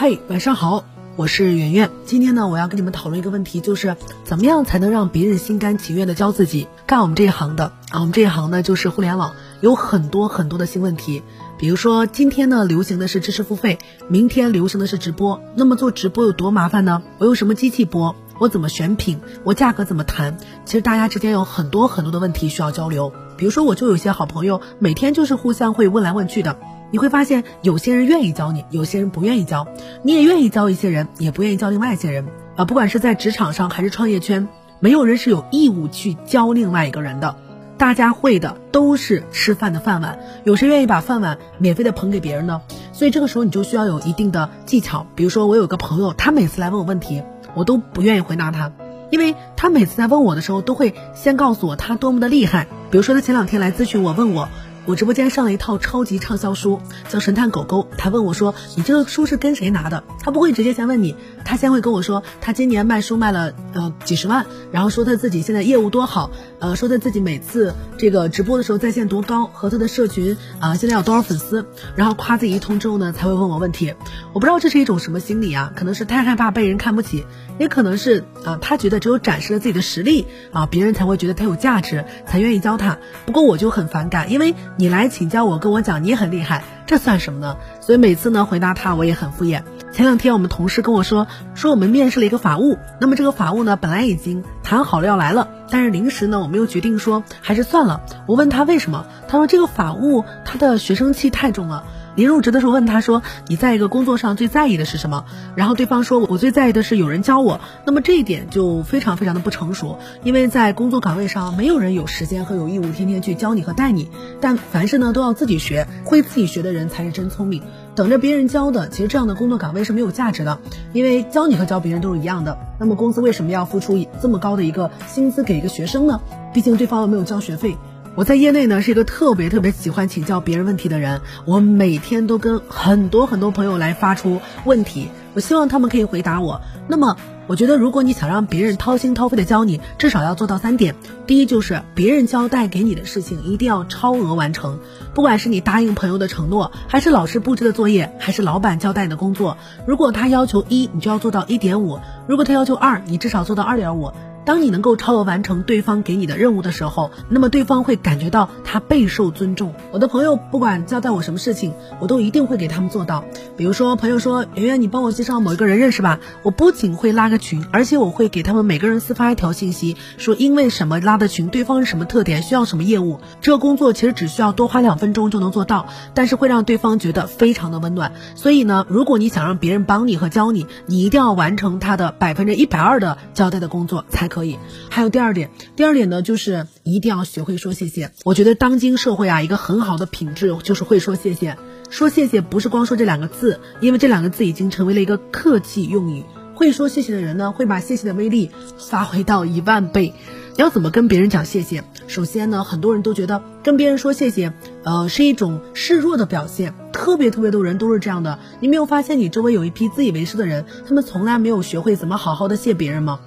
嗨，晚上好，我是圆圆。今天呢，我要跟你们讨论一个问题，就是怎么样才能让别人心甘情愿的教自己？干我们这一行的啊，我们这一行呢，就是互联网，有很多很多的新问题。比如说，今天呢流行的是知识付费，明天流行的是直播。那么做直播有多麻烦呢？我用什么机器播？我怎么选品？我价格怎么谈？其实大家之间有很多很多的问题需要交流。比如说，我就有些好朋友，每天就是互相会问来问去的。你会发现，有些人愿意教你，有些人不愿意教。你也愿意教一些人，也不愿意教另外一些人。啊，不管是在职场上还是创业圈，没有人是有义务去教另外一个人的。大家会的都是吃饭的饭碗，有谁愿意把饭碗免费的捧给别人呢？所以这个时候你就需要有一定的技巧。比如说，我有个朋友，他每次来问我问题，我都不愿意回答他，因为他每次在问我的时候，都会先告诉我他多么的厉害。比如说，他前两天来咨询我，问我。我直播间上了一套超级畅销书，叫《神探狗狗》。他问我说：“你这个书是跟谁拿的？”他不会直接先问你，他先会跟我说，他今年卖书卖了呃几十万，然后说他自己现在业务多好，呃，说他自己每次这个直播的时候在线多高，和他的社群啊现在有多少粉丝，然后夸自己一通之后呢，才会问我问题。我不知道这是一种什么心理啊？可能是太害怕被人看不起，也可能是啊，他觉得只有展示了自己的实力啊，别人才会觉得他有价值，才愿意教他。不过我就很反感，因为。你来请教我，跟我讲你很厉害，这算什么呢？所以每次呢回答他，我也很敷衍。前两天我们同事跟我说，说我们面试了一个法务，那么这个法务呢本来已经谈好了要来了，但是临时呢我们又决定说还是算了。我问他为什么，他说这个法务他的学生气太重了。临入职的时候问他说：“你在一个工作上最在意的是什么？”然后对方说：“我最在意的是有人教我。”那么这一点就非常非常的不成熟，因为在工作岗位上没有人有时间和有义务天天去教你和带你，但凡事呢都要自己学，会自己学的人才是真聪明。等着别人教的，其实这样的工作岗位是没有价值的，因为教你和教别人都是一样的。那么公司为什么要付出这么高的一个薪资给一个学生呢？毕竟对方又没有交学费。我在业内呢是一个特别特别喜欢请教别人问题的人，我每天都跟很多很多朋友来发出问题，我希望他们可以回答我。那么，我觉得如果你想让别人掏心掏肺的教你，至少要做到三点：第一，就是别人交代给你的事情一定要超额完成，不管是你答应朋友的承诺，还是老师布置的作业，还是老板交代你的工作，如果他要求一，你就要做到一点五；如果他要求二，你至少做到二点五。当你能够超额完成对方给你的任务的时候，那么对方会感觉到他备受尊重。我的朋友不管交代我什么事情，我都一定会给他们做到。比如说，朋友说圆圆，你帮我介绍某一个人认识吧，我不仅会拉个群，而且我会给他们每个人私发一条信息，说因为什么拉的群，对方是什么特点，需要什么业务。这个工作其实只需要多花两分钟就能做到，但是会让对方觉得非常的温暖。所以呢，如果你想让别人帮你和教你，你一定要完成他的百分之一百二的交代的工作才可。可以，还有第二点，第二点呢，就是一定要学会说谢谢。我觉得当今社会啊，一个很好的品质就是会说谢谢。说谢谢不是光说这两个字，因为这两个字已经成为了一个客气用语。会说谢谢的人呢，会把谢谢的威力发挥到一万倍。你要怎么跟别人讲谢谢？首先呢，很多人都觉得跟别人说谢谢，呃，是一种示弱的表现。特别特别多人都是这样的。你没有发现你周围有一批自以为是的人，他们从来没有学会怎么好好的谢别人吗？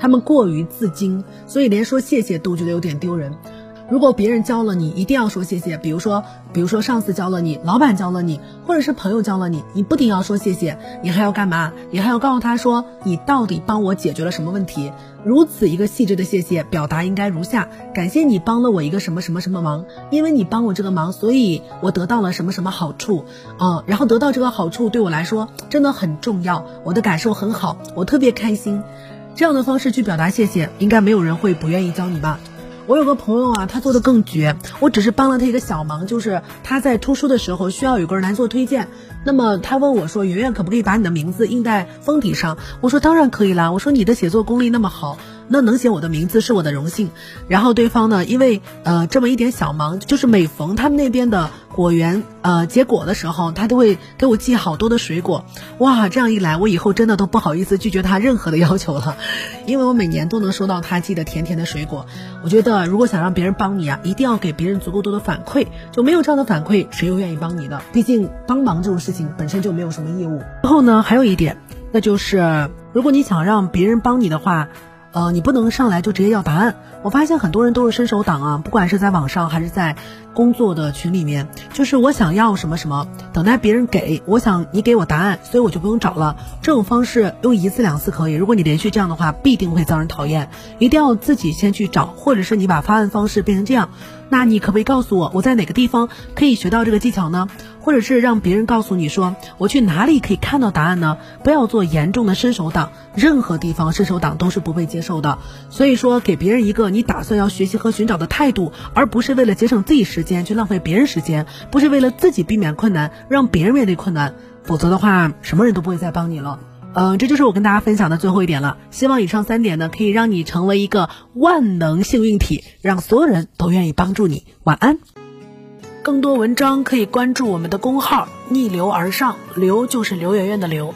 他们过于自矜，所以连说谢谢都觉得有点丢人。如果别人教了你，一定要说谢谢。比如说，比如说上司教了你，老板教了你，或者是朋友教了你，你不仅要说谢谢，你还要干嘛？你还要告诉他说，你到底帮我解决了什么问题？如此一个细致的谢谢表达应该如下：感谢你帮了我一个什么什么什么忙，因为你帮我这个忙，所以我得到了什么什么好处。嗯，然后得到这个好处对我来说真的很重要，我的感受很好，我特别开心。这样的方式去表达谢谢，应该没有人会不愿意教你吧？我有个朋友啊，他做的更绝，我只是帮了他一个小忙，就是他在出书的时候需要有个人来做推荐。那么他问我说：“圆圆，可不可以把你的名字印在封底上？”我说：“当然可以啦。”我说：“你的写作功力那么好。”那能写我的名字是我的荣幸，然后对方呢，因为呃这么一点小忙，就是每逢他们那边的果园呃结果的时候，他都会给我寄好多的水果，哇，这样一来，我以后真的都不好意思拒绝他任何的要求了，因为我每年都能收到他寄的甜甜的水果。我觉得如果想让别人帮你啊，一定要给别人足够多的反馈，就没有这样的反馈，谁又愿意帮你的？毕竟帮忙这种事情本身就没有什么义务。然后呢，还有一点，那就是如果你想让别人帮你的话。呃，你不能上来就直接要答案。我发现很多人都是伸手党啊，不管是在网上还是在工作的群里面，就是我想要什么什么，等待别人给我想你给我答案，所以我就不用找了。这种方式用一次两次可以，如果你连续这样的话，必定会遭人讨厌。一定要自己先去找，或者是你把发问方式变成这样。那你可不可以告诉我，我在哪个地方可以学到这个技巧呢？或者是让别人告诉你说，我去哪里可以看到答案呢？不要做严重的伸手党，任何地方伸手党都是不被接受的。所以说，给别人一个你打算要学习和寻找的态度，而不是为了节省自己时间去浪费别人时间，不是为了自己避免困难，让别人面对困难，否则的话，什么人都不会再帮你了。嗯，这就是我跟大家分享的最后一点了。希望以上三点呢，可以让你成为一个万能幸运体，让所有人都愿意帮助你。晚安。更多文章可以关注我们的公号“逆流而上”，流就是刘媛媛的刘。